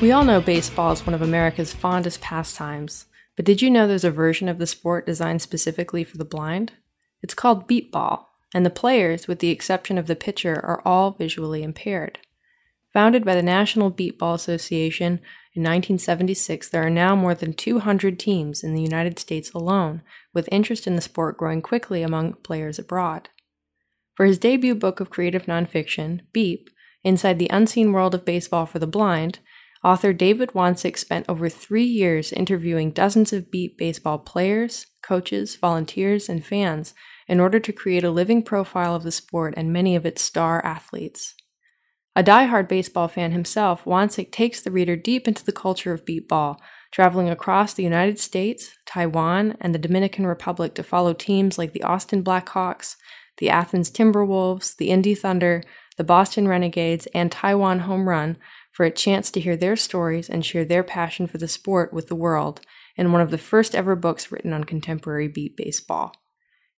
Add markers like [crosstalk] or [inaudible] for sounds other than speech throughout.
We all know baseball is one of America's fondest pastimes, but did you know there's a version of the sport designed specifically for the blind? It's called beep ball, and the players, with the exception of the pitcher, are all visually impaired. Founded by the National Beep Ball Association in 1976, there are now more than 200 teams in the United States alone, with interest in the sport growing quickly among players abroad. For his debut book of creative nonfiction, Beep Inside the Unseen World of Baseball for the Blind, author David Wanczyk spent over three years interviewing dozens of beep baseball players, coaches, volunteers, and fans in order to create a living profile of the sport and many of its star athletes. A die-hard baseball fan himself, Wanczyk takes the reader deep into the culture of beep ball, traveling across the United States, Taiwan, and the Dominican Republic to follow teams like the Austin Blackhawks, the Athens Timberwolves, the Indy Thunder, the Boston Renegades, and Taiwan Home Run for a chance to hear their stories and share their passion for the sport with the world in one of the first ever books written on contemporary beep baseball.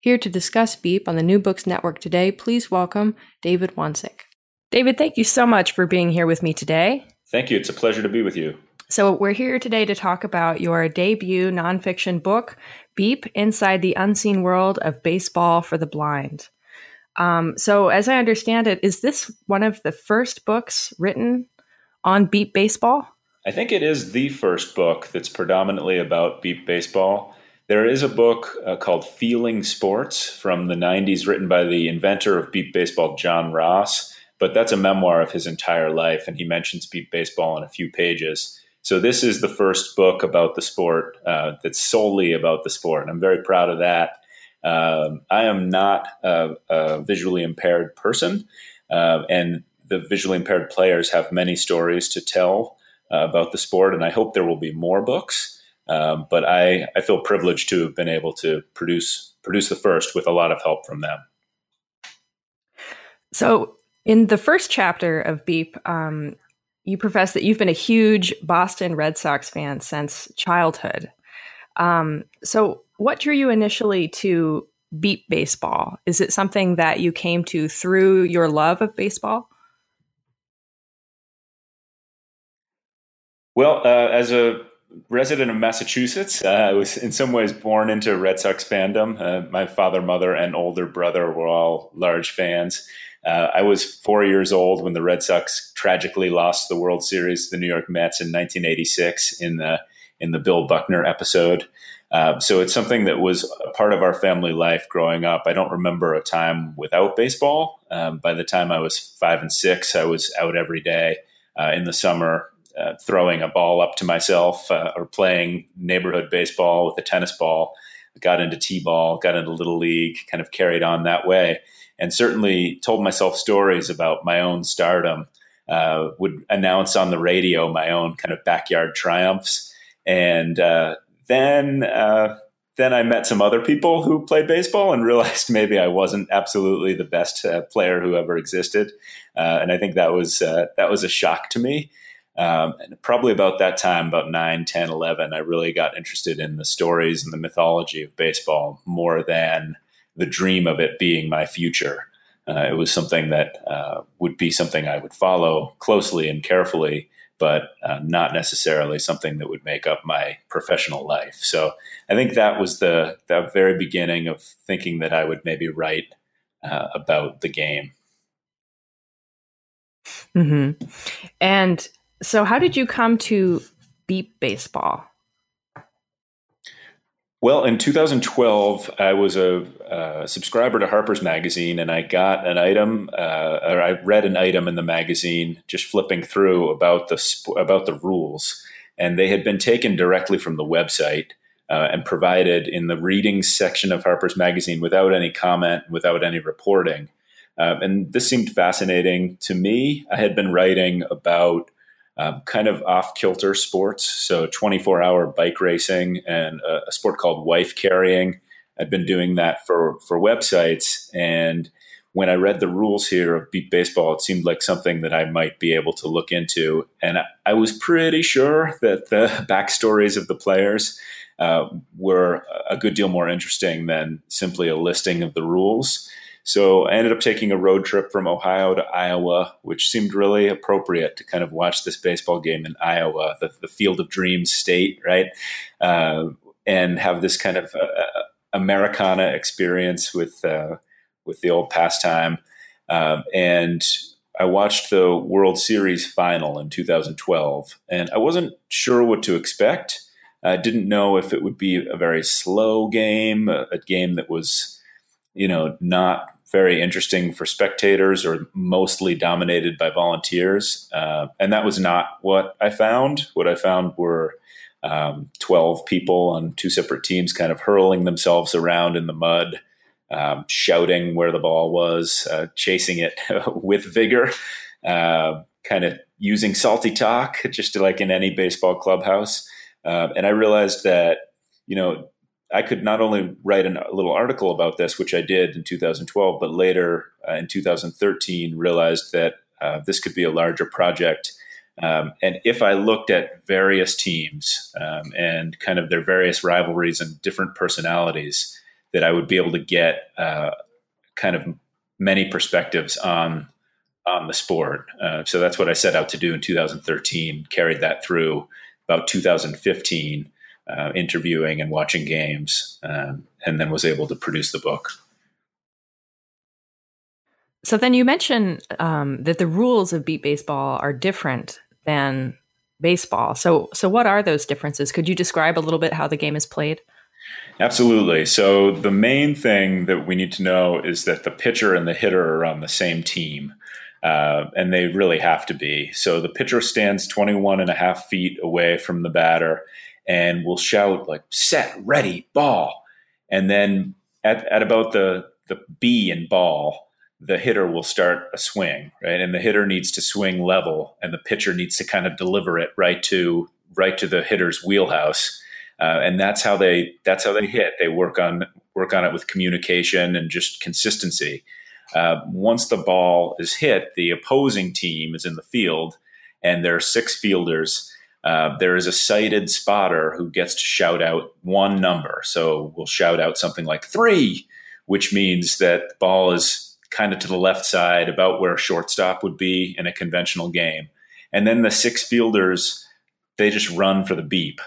Here to discuss beep on the New Books Network today, please welcome David Wanczyk. David, thank you so much for being here with me today. Thank you. It's a pleasure to be with you. So, we're here today to talk about your debut nonfiction book, Beep Inside the Unseen World of Baseball for the Blind. Um, so, as I understand it, is this one of the first books written on beep baseball? I think it is the first book that's predominantly about beep baseball. There is a book uh, called Feeling Sports from the 90s, written by the inventor of beep baseball, John Ross but that's a memoir of his entire life, and he mentions beep baseball in a few pages. So this is the first book about the sport uh, that's solely about the sport, and I'm very proud of that. Um, I am not a, a visually impaired person, uh, and the visually impaired players have many stories to tell uh, about the sport, and I hope there will be more books. Um, but I, I feel privileged to have been able to produce produce the first with a lot of help from them. So in the first chapter of Beep, um, you profess that you've been a huge Boston Red Sox fan since childhood. Um, so, what drew you initially to Beep baseball? Is it something that you came to through your love of baseball? Well, uh, as a resident of Massachusetts, uh, I was in some ways born into Red Sox fandom. Uh, my father, mother, and older brother were all large fans. Uh, I was four years old when the Red Sox tragically lost the World Series to the New York Mets in 1986 in the in the Bill Buckner episode. Uh, so it's something that was a part of our family life growing up. I don't remember a time without baseball. Um, by the time I was five and six, I was out every day uh, in the summer, uh, throwing a ball up to myself uh, or playing neighborhood baseball with a tennis ball. Got into t-ball, got into little league, kind of carried on that way and certainly told myself stories about my own stardom. Uh, would announce on the radio my own kind of backyard triumphs, and uh, then uh, then I met some other people who played baseball and [laughs] realized maybe I wasn't absolutely the best uh, player who ever existed, uh, and I think that was uh, that was a shock to me. Um, and probably about that time, about 9, 10, 11, I really got interested in the stories and the mythology of baseball more than the dream of it being my future. Uh, it was something that uh, would be something I would follow closely and carefully, but uh, not necessarily something that would make up my professional life. So I think that was the the very beginning of thinking that I would maybe write uh, about the game. Mm-hmm. And so, how did you come to beep baseball? Well, in 2012, I was a uh, subscriber to Harper's Magazine, and I got an item, uh, or I read an item in the magazine, just flipping through about the about the rules, and they had been taken directly from the website uh, and provided in the reading section of Harper's Magazine without any comment, without any reporting. Um, and this seemed fascinating to me. I had been writing about um, kind of off kilter sports. So 24 hour bike racing and a, a, sport called wife carrying. I've been doing that for, for websites. And when I read the rules here of beep baseball, it seemed like something that I might be able to look into. And I, I was pretty sure that the [laughs] backstories of the players uh, were a good deal more interesting than simply a listing of the rules. So I ended up taking a road trip from Ohio to Iowa, which seemed really appropriate to kind of watch this baseball game in Iowa, the, the field of dreams state, right? Uh, and have this kind of uh, Americana experience with uh, with the old pastime. Um, and I watched the World Series final in 2012, and I wasn't sure what to expect. I didn't know if it would be a very slow game, a, a game that was, you know, not very interesting for spectators or mostly dominated by volunteers. Uh, and that was not what I found. What I found were um, 12 people on two separate teams kind of hurling themselves around in the mud, um, shouting where the ball was, uh, chasing it [laughs] with vigor, uh, kind of using salty talk, just like in any baseball clubhouse. Uh, and I realized that, you know, I could not only write an, a little article about this, which I did in 2012, but later uh, in 2013 realized that uh, this could be a larger project. Um, and if I looked at various teams um, and kind of their various rivalries and different personalities, that I would be able to get uh, kind of many perspectives on on the sport. Uh, so that's what I set out to do in 2013. Carried that through about 2015 uh, interviewing and watching games, um, and then was able to produce the book. So then you mentioned um, that the rules of beep baseball are different than baseball. So so what are those differences? Could you describe a little bit how the game is played? Absolutely. So the main thing that we need to know is that the pitcher and the hitter are on the same team. Uh, and they really have to be. So the pitcher stands 21 and a half feet away from the batter and will shout like set, ready, ball. And then at, at about the, the B in ball, the hitter will start a swing, right? And the hitter needs to swing level and the pitcher needs to kind of deliver it right to right to the hitter's wheelhouse. Uh, and that's how they that's how they hit. They work on work on it with communication and just consistency. Uh, once the ball is hit, the opposing team is in the field, and there are six fielders. Uh, there is a sighted spotter who gets to shout out one number. So we'll shout out something like three, which means that the ball is kind of to the left side, about where a shortstop would be in a conventional game. And then the six fielders, they just run for the beep.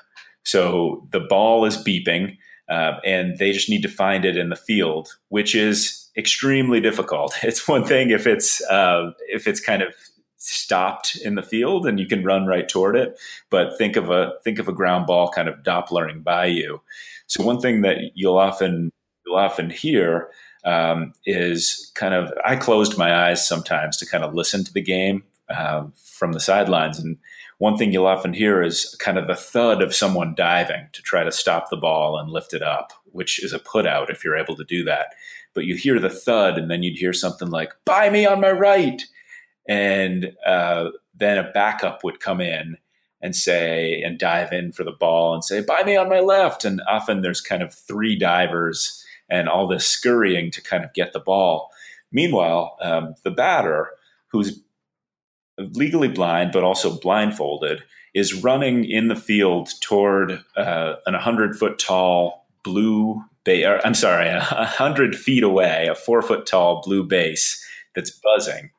So the ball is beeping, uh, and they just need to find it in the field, which is extremely difficult. [laughs] It's one thing if it's uh, if it's kind of stopped in the field and you can run right toward it, but think of a think of a ground ball kind of dopplering by you. So one thing that you'll often you'll often hear um, is kind of I closed my eyes sometimes to kind of listen to the game uh, from the sidelines. And one thing you'll often hear is kind of the thud of someone diving to try to stop the ball and lift it up, which is a put out if you're able to do that. But you hear the thud and then you'd hear something like "Buy me on my right," and uh, then a backup would come in and say and dive in for the ball and say "Buy me on my left," and often there's kind of three divers and all this scurrying to kind of get the ball. Meanwhile, um, the batter, who's legally blind but also blindfolded, is running in the field toward uh, an 100 foot tall blue ba- or, I'm sorry, [laughs] a hundred feet away, a four foot tall blue base that's buzzing.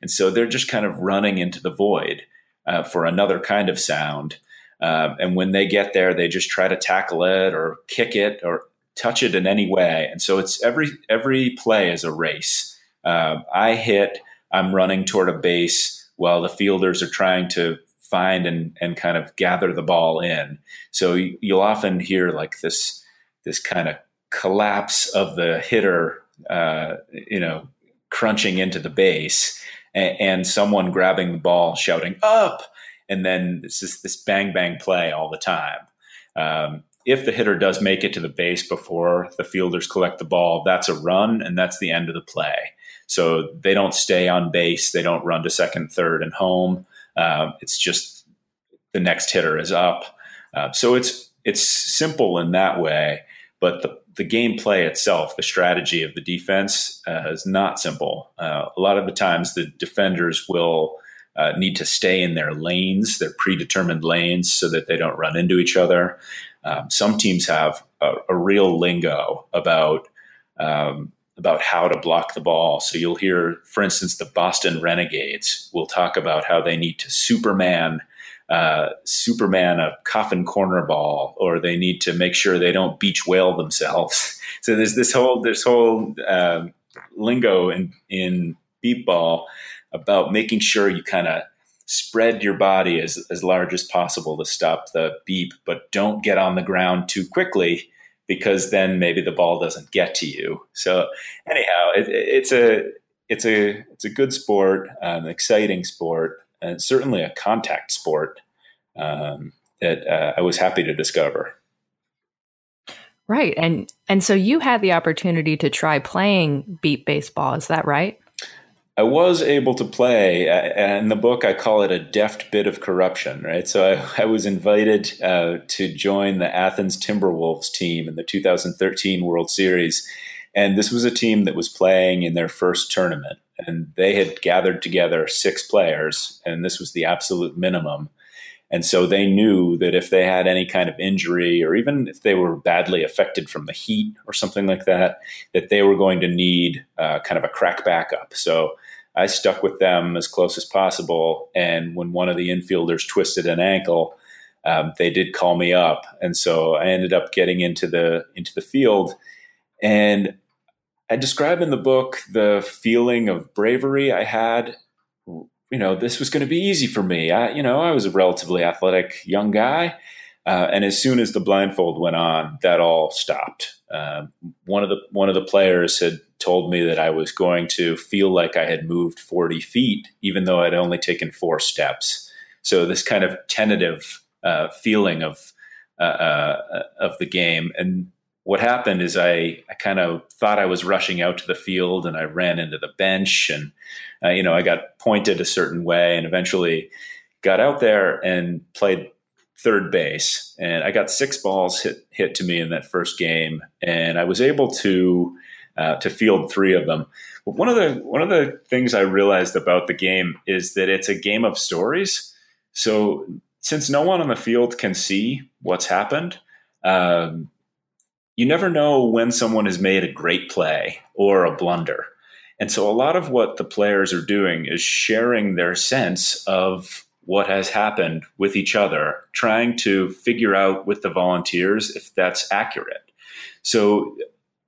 And so they're just kind of running into the void uh, for another kind of sound. Uh, and when they get there, they just try to tackle it or kick it or touch it in any way. And so it's every every play is a race. Uh, I hit, I'm running toward a base while the fielders are trying to find and, and kind of gather the ball in. So you'll often hear like this this kind of collapse of the hitter, uh, you know, crunching into the base, and, and, someone grabbing the ball, shouting "up," and then this is this bang bang play all the time. Um, if the hitter does make it to the base before the fielders collect the ball, that's a run, and that's the end of the play. So they don't stay on base, they don't run to second, third, and home. Uh, it's just the next hitter is up. Uh, so it's it's simple in that way, but the the gameplay itself, the strategy of the defense uh, is not simple. Uh, a lot of the times, the defenders will uh, need to stay in their lanes, their predetermined lanes, so that they don't run into each other. Um, some teams have a, a, real lingo about um, about how to block the ball. So you'll hear, for instance, the Boston Renegades will talk about how they need to Superman. Uh, Superman a coffin corner ball, or they need to make sure they don't beach whale themselves. [laughs] So there's this whole this whole uh, lingo in in beep ball about making sure you kind of spread your body as, as large as possible to stop the beep, but don't get on the ground too quickly because then maybe the ball doesn't get to you. So anyhow, it, it's a it's a it's a good sport, an exciting sport, and certainly a contact sport um, that uh, I was happy to discover. Right, and and so you had the opportunity to try playing beep baseball. Is that right? I was able to play. and in the book, I call it a deft bit of corruption, right? So I, [laughs] I was invited uh, to join the Athens Timberwolves team in the 2013 World Series. And this was a team that was playing in their first tournament. And they had gathered together six players, and this was the absolute minimum. And so they knew that if they had any kind of injury or even if they were badly affected from the heat or something like that, that they were going to need uh, kind of a crack backup. So I stuck with them as close as possible. And when one of the infielders twisted an ankle, um, they did call me up, and so I ended up getting into the into the field. And I describe in the book the feeling of bravery I had you know, this was going to be easy for me. I, you know, I was a relatively athletic young guy. Uh, and as soon as the blindfold went on, that all stopped. Uh, one of the one of the players had told me that I was going to feel like I had moved 40 feet, even though I'd only taken four steps. So this kind of tentative uh, feeling of uh, uh, of the game, and what happened is I, I kind of thought I was rushing out to the field and I ran into the bench and, uh, you know, I got pointed a certain way and eventually got out there and played third base. And I got six balls hit, hit to me in that first game. And I was able to, uh, to field three of them. But one of the, one of the things I realized about the game is that it's a game of stories. So since no one on the field can see what's happened, um, you never know when someone has made a great play or a blunder. And so a lot of what the players are doing is sharing their sense of what has happened with each other, trying to figure out with the volunteers if that's accurate. So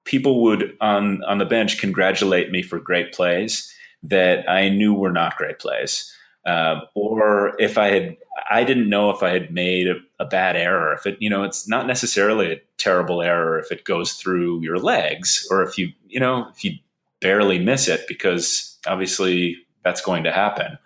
people would on on the bench congratulate me for great plays that I knew were not great plays. Um, or if I had, I didn't know if I had made a, a, bad error. If it, you know, it's not necessarily a terrible error if it goes through your legs, or if you, you know, if you barely miss it, because obviously that's going to happen.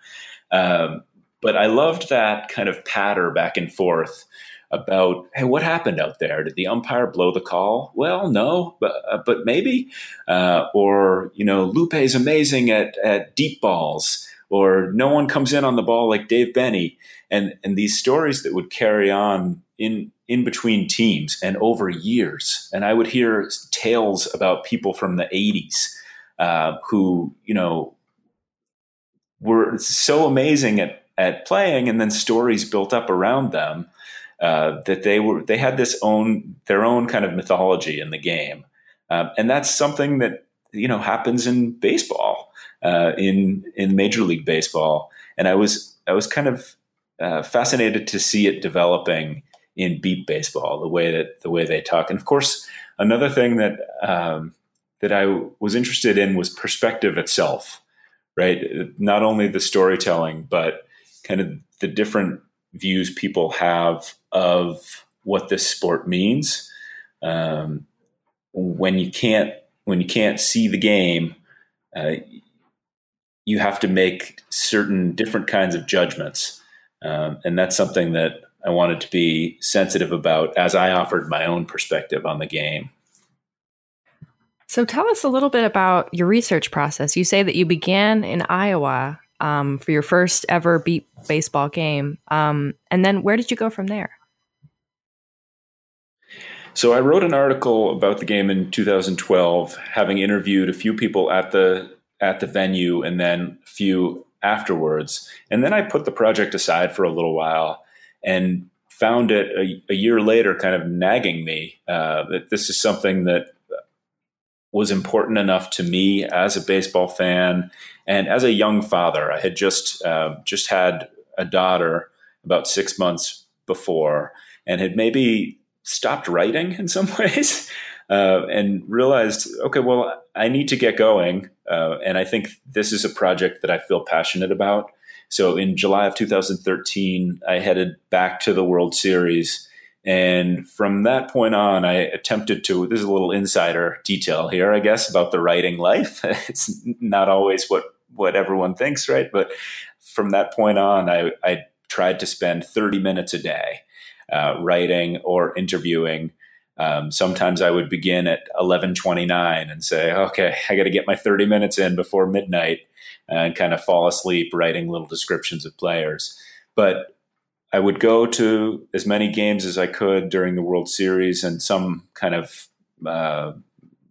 Um, but I loved that kind of patter back and forth about, hey, what happened out there? Did the umpire blow the call? Well, no, but uh, but maybe. Uh, or you know, Lupe is amazing at at deep balls or no one comes in on the ball like Dave Benny, and and these stories that would carry on in in between teams and over years. And I would hear tales about people from the '80s uh, who you know were so amazing at at playing, and then stories built up around them uh, that they were they had this own their own kind of mythology in the game, um, and that's something that you know happens in baseball uh, in in Major League Baseball, and I was I was kind of uh, fascinated to see it developing in beep baseball, the way that the way they talk, and of course another thing that um, that I was interested in was perspective itself, right? Not only the storytelling, but kind of the different views people have of what this sport means. Um, when you can't when you can't see the game, uh, you have to make certain different kinds of judgments. Um, and that's something that I wanted to be sensitive about as I offered my own perspective on the game. So tell us a little bit about your research process. You say that you began in Iowa um, for your first ever beep baseball game. Um, and then where did you go from there? So I wrote an article about the game in 2012, having interviewed a few people at the at the venue and then a few afterwards. And then I put the project aside for a little while and found it a, a year later kind of nagging me uh, that this is something that was important enough to me as a baseball fan and as a young father. I had just uh, just had a daughter about six months before, and had maybe stopped writing in some [laughs] ways, uh, and realized, okay, well, I need to get going, uh, and I think this is a project that I feel passionate about. So in July of 2013, I headed back to the World Series and from that point on, I attempted to. This is a little insider detail here, I guess, about the writing life. [laughs] it's not always what what everyone thinks, right? But from that point on, I, I tried to spend 30 minutes a day uh, writing or interviewing. Um, sometimes I would begin at 11:29 and say, "Okay, I got to get my 30 minutes in before midnight," and kind of fall asleep writing little descriptions of players. But I would go to as many games as I could during the World Series and some kind of uh,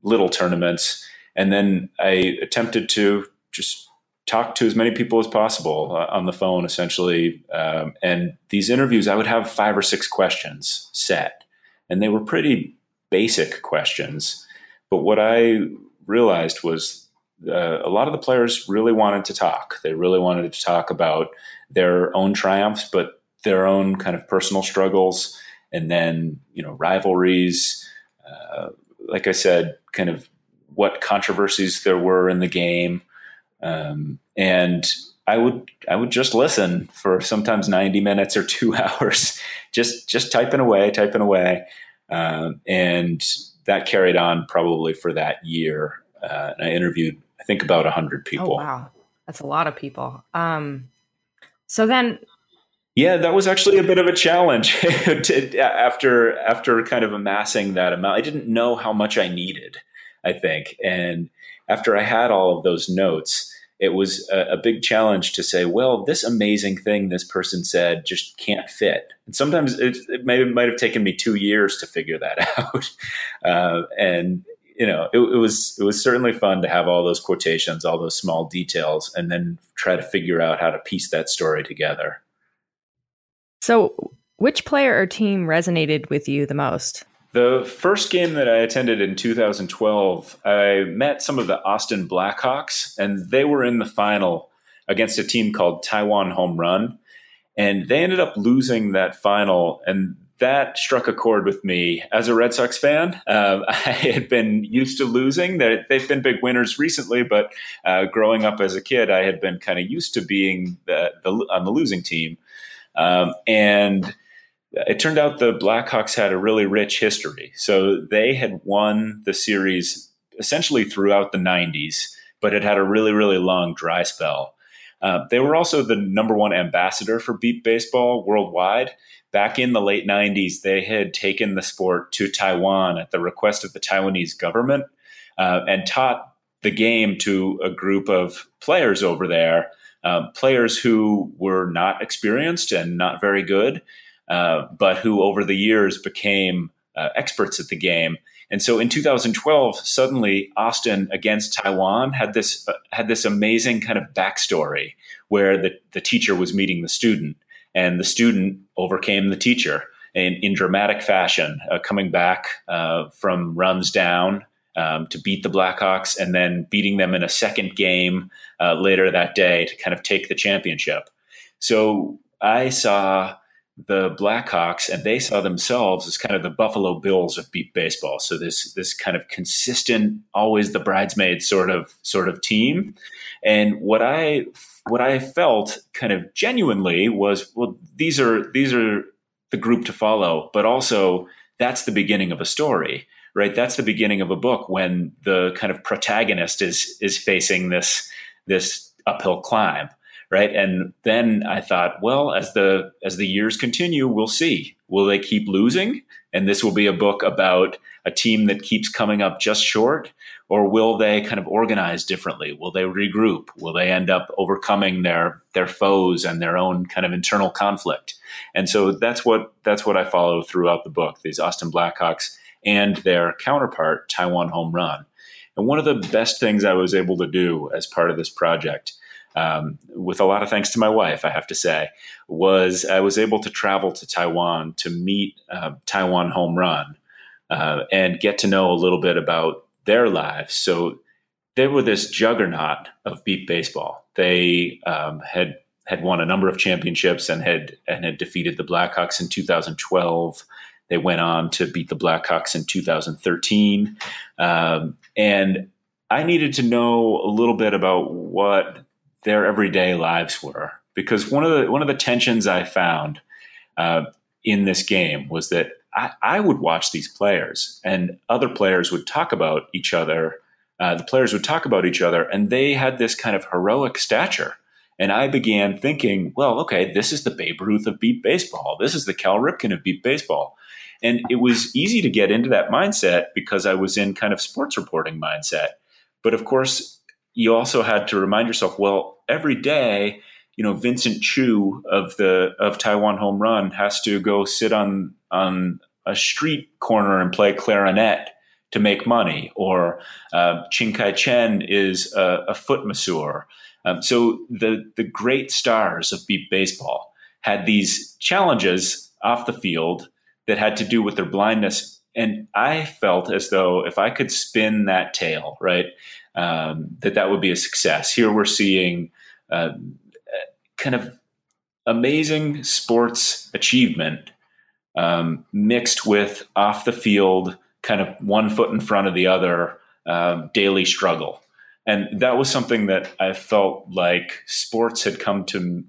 little tournaments. And then I attempted to just talk to as many people as possible uh, on the phone, essentially. Um, and these interviews, I would have five or six questions set, and they were pretty basic questions. But what I realized was uh, a lot of the players really wanted to talk. They really wanted to talk about their own triumphs, but their own kind of personal struggles and then you know rivalries uh, like i said kind of what controversies there were in the game um, and i would i would just listen for sometimes 90 minutes or two [laughs] hours just just typing away typing away. Um, and that carried on probably for that year. Uh, and i interviewed i think about 100 people oh, wow. That's a lot of people. Um, so then yeah, that was actually a bit of a challenge. [laughs] After after kind of amassing that amount. I didn't know how much I needed, I think, and after I had all of those notes, it was a, a, big challenge to say, well, this amazing thing this person said just can't fit. And sometimes it, it may, might have taken me two years to figure that [laughs] out, uh, and you know, it, it was it was certainly fun to have all those quotations, all those small details, and then try to figure out how to piece that story together. So, which player or team resonated with you the most? The first game that I attended in 2012, I met some of the Austin Blackhawks, and they were in the final against a team called Taiwan Home Run. And they ended up losing that final, and that struck a chord with me as a Red Sox fan. Uh, [laughs] I had been used to losing. They've been big winners recently, but uh, growing up as a kid, I had been kind of used to being the, the, on the losing team. Um, and it turned out the Blackhawks had a really rich history. So they had won the series essentially throughout the 90s, but it had a really, really long dry spell. Uh, they were also the number one ambassador for beep baseball worldwide. Back in the late 90s, they had taken the sport to Taiwan at the request of the Taiwanese government uh, and taught the game to a group of players over there uh, players who were not experienced and not very good, uh, but who over the years became uh, experts at the game. And so in 2012, suddenly Austin against Taiwan had this uh, had this amazing kind of backstory where the, the teacher was meeting the student, and the student overcame the teacher in, in dramatic fashion, uh, coming back uh, from runs down um, to beat the Blackhawks and then beating them in a second game uh, later that day to kind of take the championship. So I saw the Blackhawks and they saw themselves as kind of the Buffalo Bills of beep baseball. So this this kind of consistent, always the bridesmaid sort of sort of team. And what I what I felt kind of genuinely was, well, these are these are the group to follow, but also that's the beginning of a story right? That's the beginning of a book when the kind of protagonist is is facing this this uphill climb, right? And then I thought, well, as the as the years continue, we'll see. Will they keep losing? And this will be a book about a team that keeps coming up just short, or will they kind of organize differently? Will they regroup? Will they end up overcoming their their foes and their own kind of internal conflict? And so that's what that's what I follow throughout the book. These Austin Blackhawks and their counterpart, Taiwan Home Run. And one of the best things I was able to do as part of this project, um, with a lot of thanks to my wife, I have to say, was I was able to travel to Taiwan to meet uh, Taiwan Home Run uh, and get to know a little bit about their lives. So they were this juggernaut of beep baseball. They um, had had won a number of championships and had and had defeated the Blackhawks in 2012. They went on to beat the Blackhawks in 2013, um, and I needed to know a little bit about what their everyday lives were because one of the one of the tensions I found uh, in this game was that I, I, would watch these players and other players would talk about each other. Uh, the players would talk about each other, and they had this kind of heroic stature. And I began thinking, well, okay, this is the Babe Ruth of beep baseball. This is the Cal Ripken of beep baseball. And it was easy to get into that mindset because I was in kind of sports reporting mindset. But of course, you also had to remind yourself, well, every day, you know, Vincent Chu of the of Taiwan Home Run has to go sit on on a street corner and play clarinet to make money, or uh, Ching Kai Chen is a, a foot masseur. Um, so the the great stars of beep baseball had these challenges off the field that had to do with their blindness, and I felt as though if I could spin that tale, right, um, that that would be a success. Here we're seeing uh, kind of amazing sports achievement um, mixed with off the field, kind of one foot in front of the other, um, daily struggle and that was something that I felt like sports had come to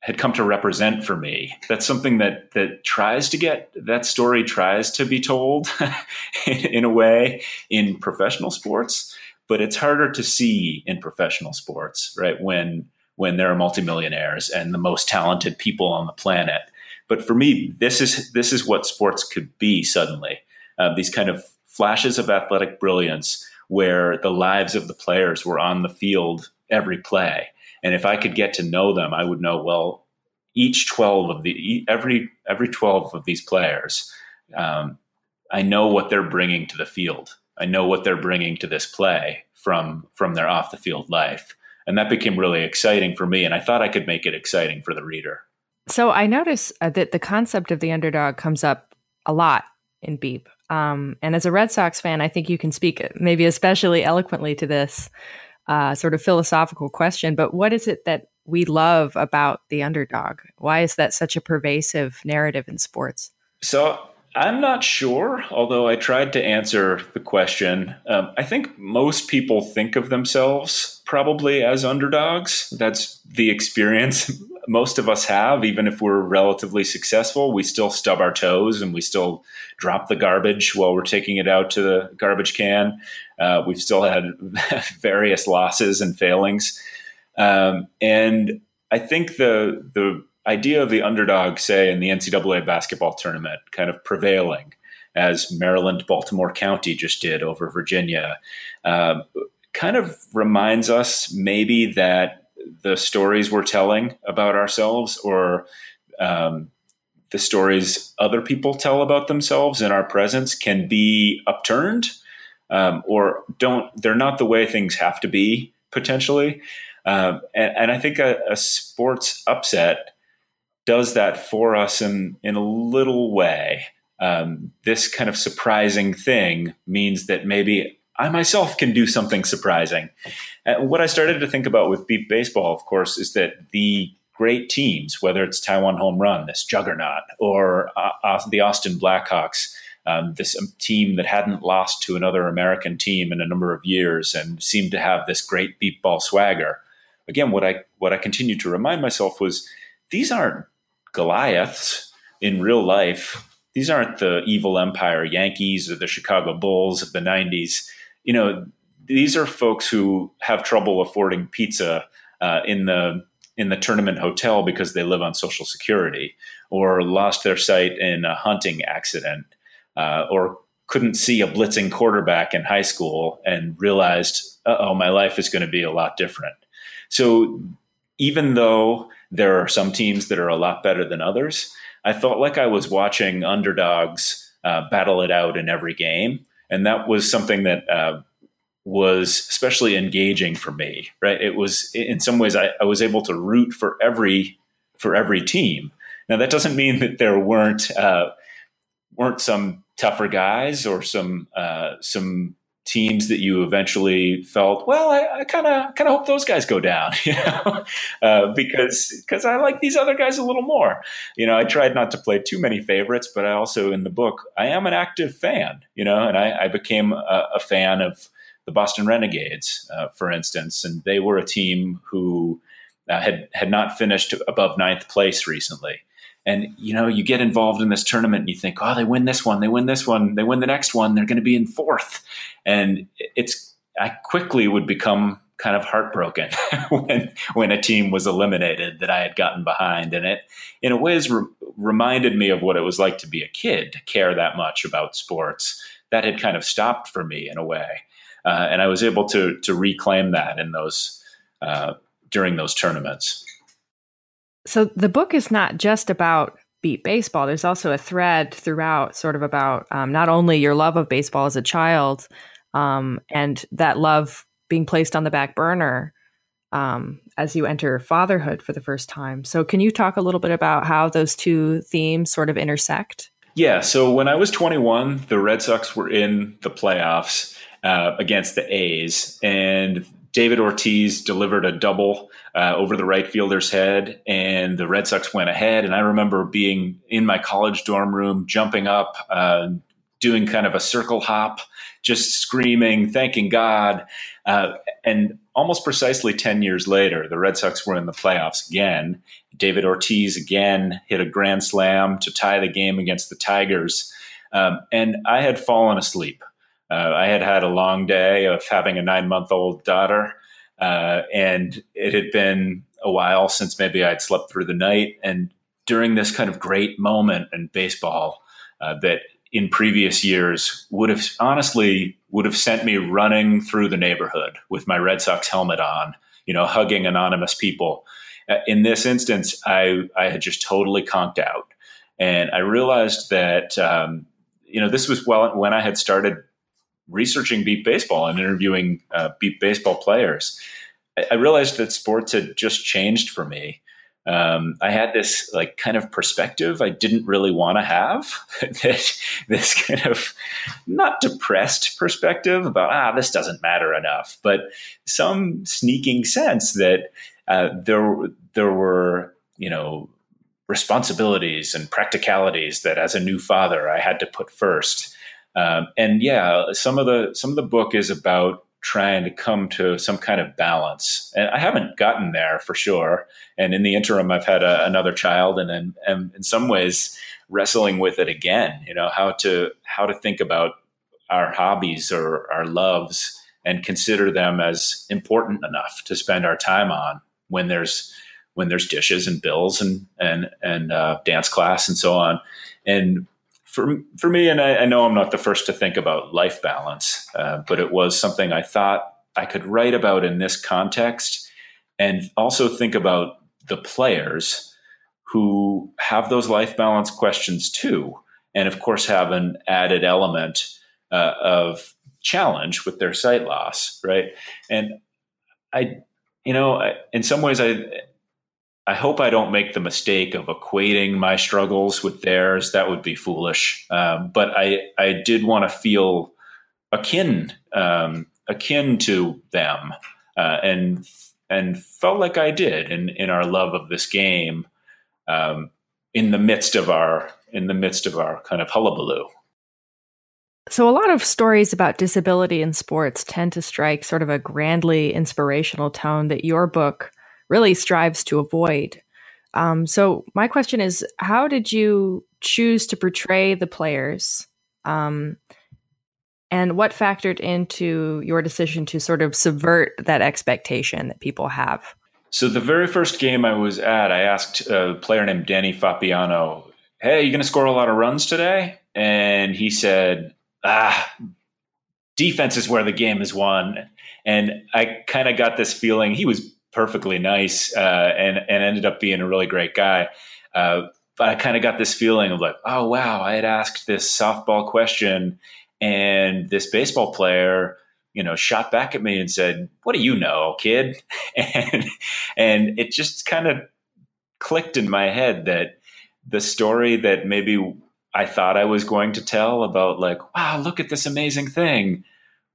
had come to represent for me. That's something that that tries to get that story tries to be told [laughs] in a way in professional sports, but it's harder to see in professional sports, right? When when there are multimillionaires and the most talented people on the planet. But for me, this is this is what sports could be suddenly. Uh, these kind of flashes of athletic brilliance where the lives of the players were on the field every play. And if I could get to know them, I would know, well, each 12 of the, every, every 12 of these players, um, I know what they're bringing to the field. I know what they're bringing to this play from, from their off the field life. And that became really exciting for me. And I thought I could make it exciting for the reader. So I notice uh, that the concept of the underdog comes up a lot in Beep. Um, and as a Red Sox fan, I think you can speak maybe especially eloquently to this uh, sort of philosophical question. But what is it that we love about the underdog? Why is that such a pervasive narrative in sports? So I'm not sure, although I tried to answer the question. Um, I think most people think of themselves probably as underdogs. That's the experience [laughs] most of us have, even if we're relatively successful, we still stub our toes and we still drop the garbage while we're taking it out to the garbage can. Uh, we've still had [laughs] various losses and failings. Um, and I think the the idea of the underdog, say in the NCAA basketball tournament, kind of prevailing as Maryland, Baltimore County just did over Virginia, uh, kind of reminds us maybe that the stories we're telling about ourselves or um, the stories other people tell about themselves in our presence can be upturned um, or don't they're not the way things have to be potentially. Um, and, and, i think a, a, sports upset does that for us in, in a little way um, this kind of surprising thing means that maybe I myself can do something surprising. And what I started to think about with beep baseball, of course, is that the great teams, whether it's Taiwan Home Run, this juggernaut, or uh, uh, the Austin Blackhawks, um, this um, team that hadn't lost to another American team in a number of years and seemed to have this great beep ball swagger. Again, what I what I continued to remind myself was these aren't Goliaths in real life. These aren't the evil empire Yankees or the Chicago Bulls of the 90s you know, these are folks who have trouble affording pizza uh, in the in the tournament hotel because they live on Social Security, or lost their sight in a hunting accident, uh, or couldn't see a blitzing quarterback in high school and realized, oh, my life is going to be a lot different. So even though there are some teams that are a lot better than others, I felt like I was watching underdogs uh, battle it out in every game and that was something that uh, was especially engaging for me. Right, it was in some ways I, I, was able to root for every for every team. Now that doesn't mean that there weren't uh, weren't some tougher guys or some uh, some teams that you eventually felt, well, I kind of kind of hope those guys go down, [laughs] you know, uh, because because I like these other guys a little more. You know, I tried not to play too many favorites, but I also in the book I am an active fan, you know, and I, I became a, a, fan of the Boston Renegades, uh, for instance, and they were a team who uh, had had not finished above ninth place recently. And you know, you get involved in this tournament and you think, oh, they win this one, they win this one, they win the next one, they're going to be in fourth. And it's I quickly would become kind of heartbroken [laughs] when when a team was eliminated that I had gotten behind, and it in a ways re- reminded me of what it was like to be a kid to care that much about sports. That had kind of stopped for me in a way, uh, and I was able to to reclaim that in those uh, during those tournaments. So the book is not just about beep baseball. There's also a thread throughout, sort of about um, not only your love of baseball as a child, um, and that love being placed on the back burner um, as you enter fatherhood for the first time. So, can you talk a little bit about how those two themes sort of intersect? Yeah. So, when I was 21, the Red Sox were in the playoffs uh, against the A's, and David Ortiz delivered a double uh, over the right fielder's head, and the Red Sox went ahead. And I remember being in my college dorm room, jumping up, uh, doing kind of a circle hop, just screaming, thanking God. Uh, and almost precisely 10 years later, the Red Sox were in the playoffs again. David Ortiz again hit a grand slam to tie the game against the Tigers. Um, and I had fallen asleep. Uh, I had had a long day of having a nine month old daughter, uh, and it had been a while since maybe I'd slept through the night. And during this kind of great moment in baseball uh, that in previous years would have honestly would have sent me running through the neighborhood with my Red Sox helmet on, you know, hugging anonymous people. Uh, in this instance, I I had just totally conked out, and I realized that um, you know this was well when I had started researching beep baseball and interviewing uh, beep baseball players, I, I, realized that sports had just changed for me. Um, I had this like kind of perspective I didn't really want to have. [laughs] that this kind of not depressed perspective about ah this doesn't matter enough, but some sneaking sense that uh, there there were you know responsibilities and practicalities that as a new father I had to put first. Um, and yeah, some of the some of the book is about trying to come to some kind of balance. And I haven't gotten there for sure. And in the interim, I've had a, another child, and then in some ways wrestling with it again. You know how to how to think about our hobbies or our loves and consider them as important enough to spend our time on when there's when there's dishes and bills and and and uh, dance class and so on. And for for me, and I, I, know I'm not the first to think about life balance, uh, but it was something I thought I could write about in this context, and also think about the players who have those life balance questions too, and of course have an added element uh, of challenge with their sight loss, right? And I, you know, I, in some ways, I I hope I don't make the mistake of equating my struggles with theirs. That would be foolish. Um, but I, I did want to feel akin, um, akin to them, uh, and and felt like I did in in our love of this game, um, in the midst of our in the midst of our kind of hullabaloo. So, a lot of stories about disability in sports tend to strike sort of a grandly inspirational tone that your book really strives to avoid. Um, so, my question is how did you choose to portray the players? Um, and what factored into your decision to sort of subvert that expectation that people have? So, the very first game I was at, I asked a player named Danny Fapiano, Hey, you going to score a lot of runs today? And he said, Ah, defense is where the game is won. And I kind of got this feeling he was perfectly nice uh, and and ended up being a really great guy. Uh, but I kind of got this feeling of like, oh wow, I had asked this softball question, and this baseball player, you know, shot back at me and said, "What do you know, kid?" [laughs] and and it just kind of clicked in my head that the story that maybe I thought I was going to tell about like, wow, look at this amazing thing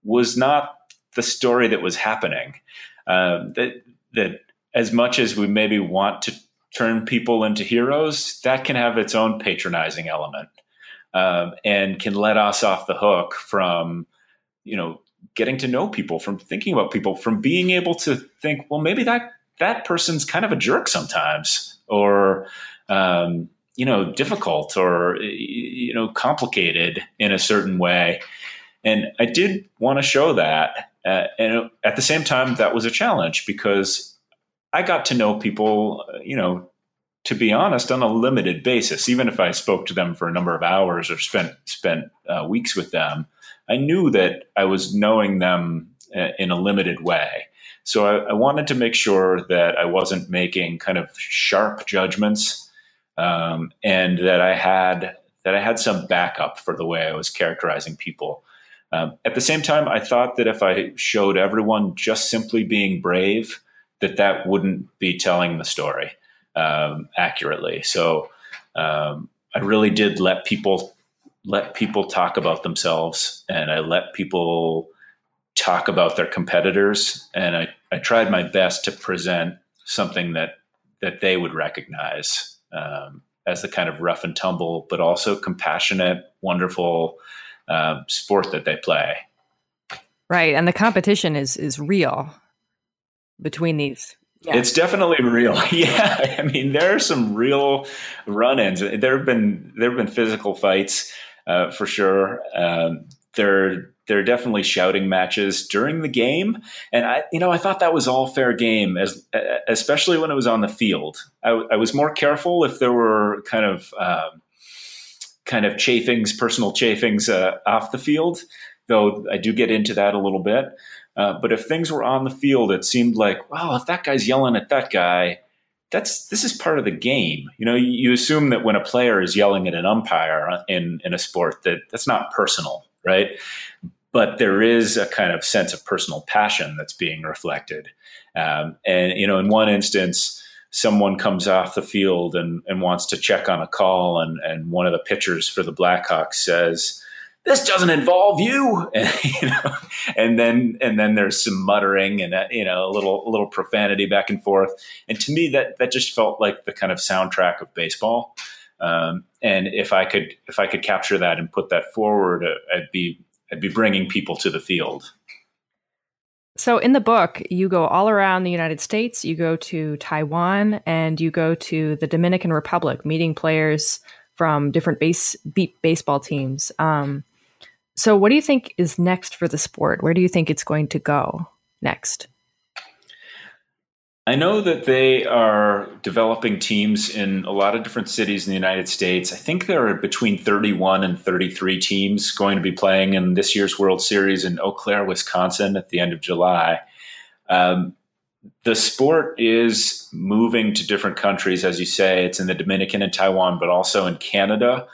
was not the story that was happening. Uh, that that as much as we maybe want to turn people into heroes, that can have its own patronizing element um, and can let us off the hook from, you know, getting to know people, from thinking about people, from being able to think, well, maybe that that person's kind of a jerk sometimes, or um, you know, difficult, or you know, complicated in a certain way. And I did want to show that, uh, and at the same time, that was a challenge because I got to know people, uh, you know, to be honest, on a limited basis. Even if I spoke to them for a number of hours or spent spent uh, weeks with them, I knew that I was knowing them uh, in a limited way. So I, I wanted to make sure that I wasn't making kind of sharp judgments, um, and that I had that I had some backup for the way I was characterizing people. Um, at the same time, I thought that if I showed everyone just simply being brave, that that wouldn't be telling the story um, accurately. So um, I really did let people let people talk about themselves, and I let people talk about their competitors, and I, I tried my best to present something that that they would recognize um, as the kind of rough and tumble, but also compassionate, wonderful uh, sport that they play. Right, and the competition is is real between these yeah. It's definitely real. [laughs] Yeah, I mean, there are some real run-ins. There have been there have been physical fights uh, for sure. Um, there there are definitely shouting matches during the game, and I you know I thought that was all fair game, as especially when it was on the field. I, I was more careful if there were kind of um, kind of chafings, personal chafings uh, off the field. Though I do get into that a little bit. Uh, but if things were on the field, it seemed like, well, if that guy's yelling at that guy, that's this is part of the game. You know, you assume that when a player is yelling at an umpire in in a sport, that that's not personal, right? But there is a kind of sense of personal passion that's being reflected. Um, and you know, in one instance, someone comes off the field and, and wants to check on a call, and and one of the pitchers for the Blackhawks says this doesn't involve you. [laughs] And, you know, and then and then there's some muttering and uh, you know a little a little profanity back and forth. And to me that that just felt like the kind of soundtrack of baseball. Um, and if i could if i could capture that and put that forward uh, i'd be i'd be bringing people to the field so in the book you go all around the united states you go to taiwan and you go to the dominican republic meeting players from different base beep baseball teams um, so, what do you think is next for the sport? Where do you think it's going to go next? I know that they are developing teams in a lot of different cities in the United States. I think there are between 31 and 33 teams going to be playing in this year's World Series in Eau Claire, Wisconsin at the end of July. Um, the sport is moving to different countries, as you say. It's in the Dominican and Taiwan, but also in Canada.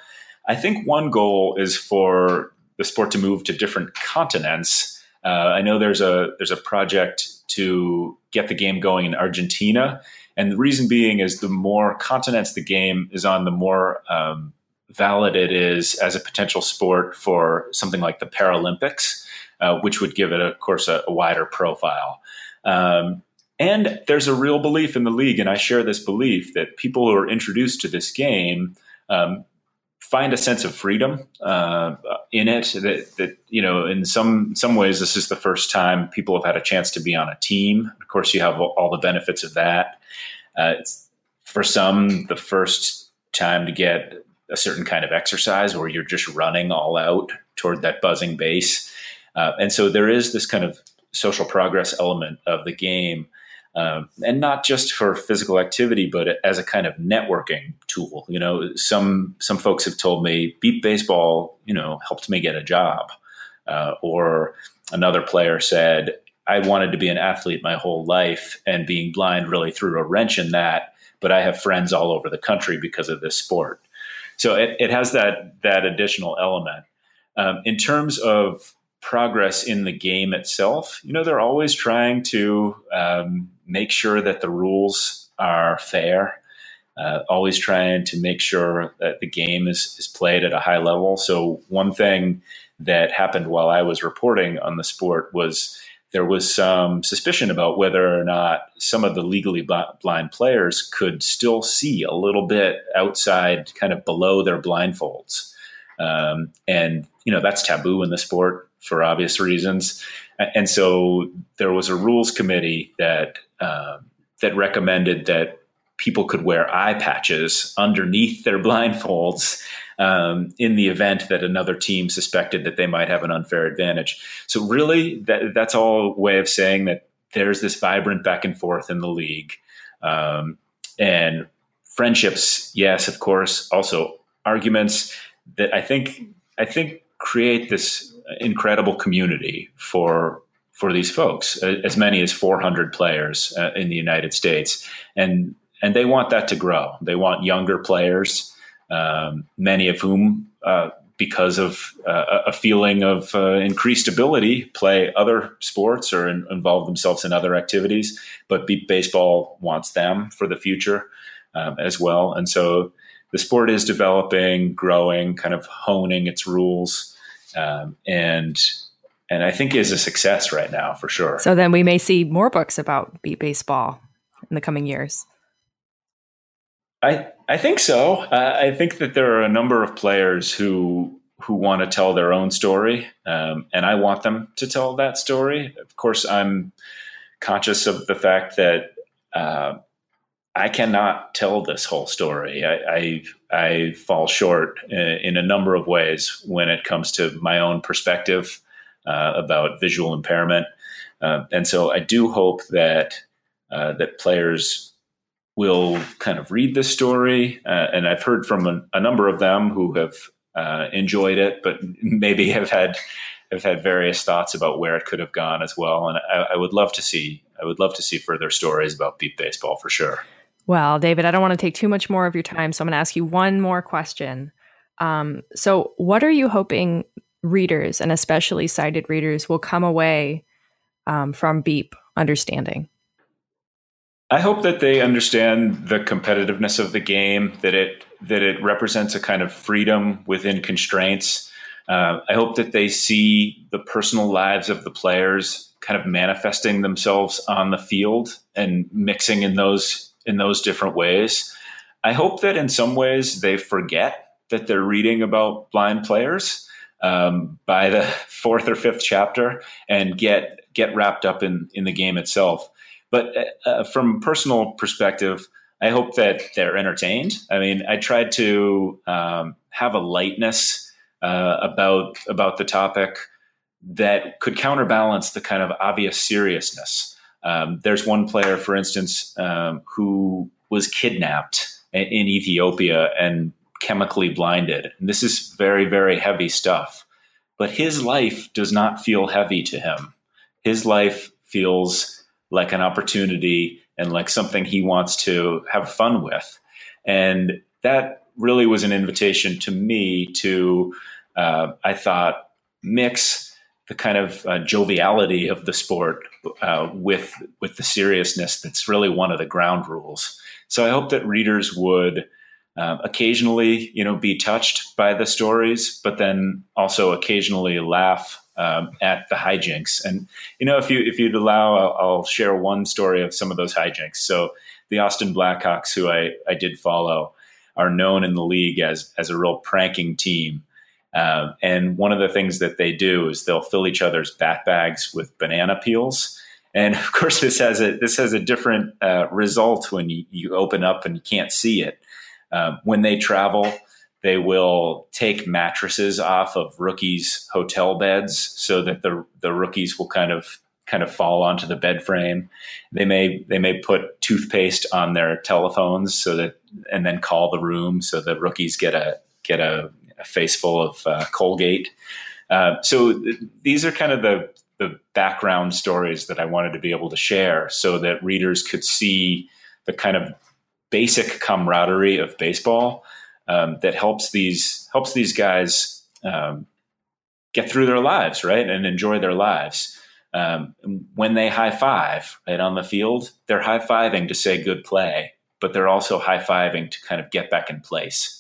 I think one goal is for the sport to move to different continents. Uh, I know there's a there's a project to get the game going in Argentina, and the reason being is the more continents the game is on, the more um, valid it is as a potential sport for something like the Paralympics, uh, which would give it, of course, a, a wider profile. Um, and there's a real belief in the league, and I share this belief that people who are introduced to this game um, find a sense of freedom uh, in it that, that you know in some some ways this is the first time people have had a chance to be on a team. Of course you have all the benefits of that. Uh, for some the first time to get a certain kind of exercise where you're just running all out toward that buzzing base. Uh, and so there is this kind of social progress element of the game um, and not just for physical activity, but as a kind of networking tool. You know, some some folks have told me beep baseball, you know, helped me get a job, uh, or another player said I wanted to be an athlete my whole life, and being blind really threw a wrench in that. But I have friends all over the country because of this sport, so it, it has that that additional element. Um, in terms of progress in the game itself, you know, they're always trying to um, make sure that the rules are fair. Uh, always trying to make sure that the game is, is played at a high level. So one thing that happened while I was reporting on the sport was there was some suspicion about whether or not some of the legally blind players could still see a little bit outside, kind of below their blindfolds. Um, and, you know, that's taboo in the sport for obvious reasons. And so there was a rules committee that, uh, that recommended that people could wear eye patches underneath their [laughs] blindfolds um, in the event that another team suspected that they might have an unfair advantage. So really, that, that's all a way of saying that there's this vibrant back and forth in the league, um, and friendships. Yes, of course. Also arguments that I think I think create this incredible community for for these folks, as many as 400 players uh, in the United States, and and they want that to grow. They want younger players um, many of whom, uh, because of uh, a feeling of uh, increased ability, play other sports or in, involve themselves in other activities. But baseball wants them for the future um, as well. And so the sport is developing, growing, kind of honing its rules. Um, and and I think is a success right now for sure. So then we may see more books about beep baseball in the coming years. I I think so. Uh, I think that there are a number of players who who want to tell their own story, um, and I want them to tell that story. Of course, I'm conscious of the fact that uh, I cannot tell this whole story. I I, I fall short in, in, a number of ways when it comes to my own perspective uh, about visual impairment, uh, and so I do hope that uh, that players will kind of read this story. Uh, and I've heard from a, a, number of them who have uh, enjoyed it, but maybe have had have had various thoughts about where it could have gone as well. And I, I would love to see I would love to see further stories about beep baseball for sure. Well, David, I don't want to take too much more of your time, so I'm going to ask you one more question. Um, so, what are you hoping readers, and especially sighted readers, will come away um, from Beep understanding? I hope that they understand the competitiveness of the game, that it that it represents a kind of freedom within constraints. Uh, I hope that they see the personal lives of the players kind of manifesting themselves on the field and mixing in those in those different ways. I hope that in some ways they forget that they're reading about blind players um, by the [laughs] fourth or fifth chapter and get get wrapped up in in the game itself. But uh, uh, from personal perspective, I hope that they're entertained. I mean, I tried to um, have a lightness uh, about about the topic that could counterbalance the kind of obvious seriousness. Um, there's one player, for instance, um, who was kidnapped in Ethiopia and chemically blinded. And this is very, very heavy stuff. But his life does not feel heavy to him. His life feels like an opportunity and like something he wants to have fun with. And that really was an invitation to me to, uh, I thought, mix the kind of uh, joviality of the sport uh, with with the seriousness that's really one of the ground rules. So I hope that readers would uh, occasionally, you know, be touched by the stories, but then also occasionally laugh um, at the hijinks. And you know, if you if you'd allow, I'll, I'll, share one story of some of those hijinks. So the Austin Blackhawks, who I I did follow, are known in the league as as a real pranking team. Uh, and one of the things that they do is they'll fill each other's bat bags with banana peels. And of course, this has a this has a different uh, result when you, you open up and you can't see it. Um, when they travel, they will take mattresses off of rookies' hotel beds so that the the rookies will kind of kind of fall onto the bed frame. They may they may put toothpaste on their telephones so that and then call the room so the rookies get a get a, a face full of uh, Colgate. Uh, so th- these are kind of the the background stories that I wanted to be able to share so that readers could see the kind of basic camaraderie of baseball um, that helps these helps these guys um, get through their lives, right, and enjoy their lives. Um, when they high five right on the field, they're high fiving to say good play, but they're also high fiving to kind of get back in place.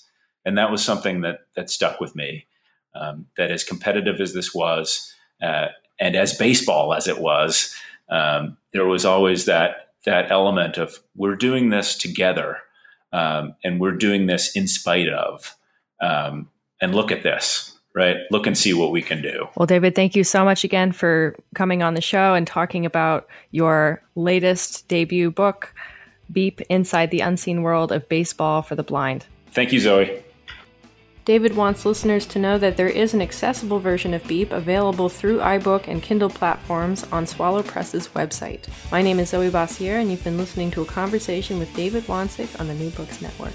And that was something that that stuck with me Um, that as competitive as this was, uh, and as baseball as it was, um, there was always that that element of we're doing this together, um, and we're doing this in spite of. Um, and look at this, right? Look and see what we can do. Well, David, thank you so much again for coming on the show and talking about your latest debut book, Beep Inside the Unseen World of Baseball for the Blind. Thank you, Zoe. David wants listeners to know that there is an accessible version of Beep available through iBook and Kindle platforms on Swallow Press's website. My name is Zoe Bossier, and you've been listening to a conversation with David Wanczyk on the New Books Network.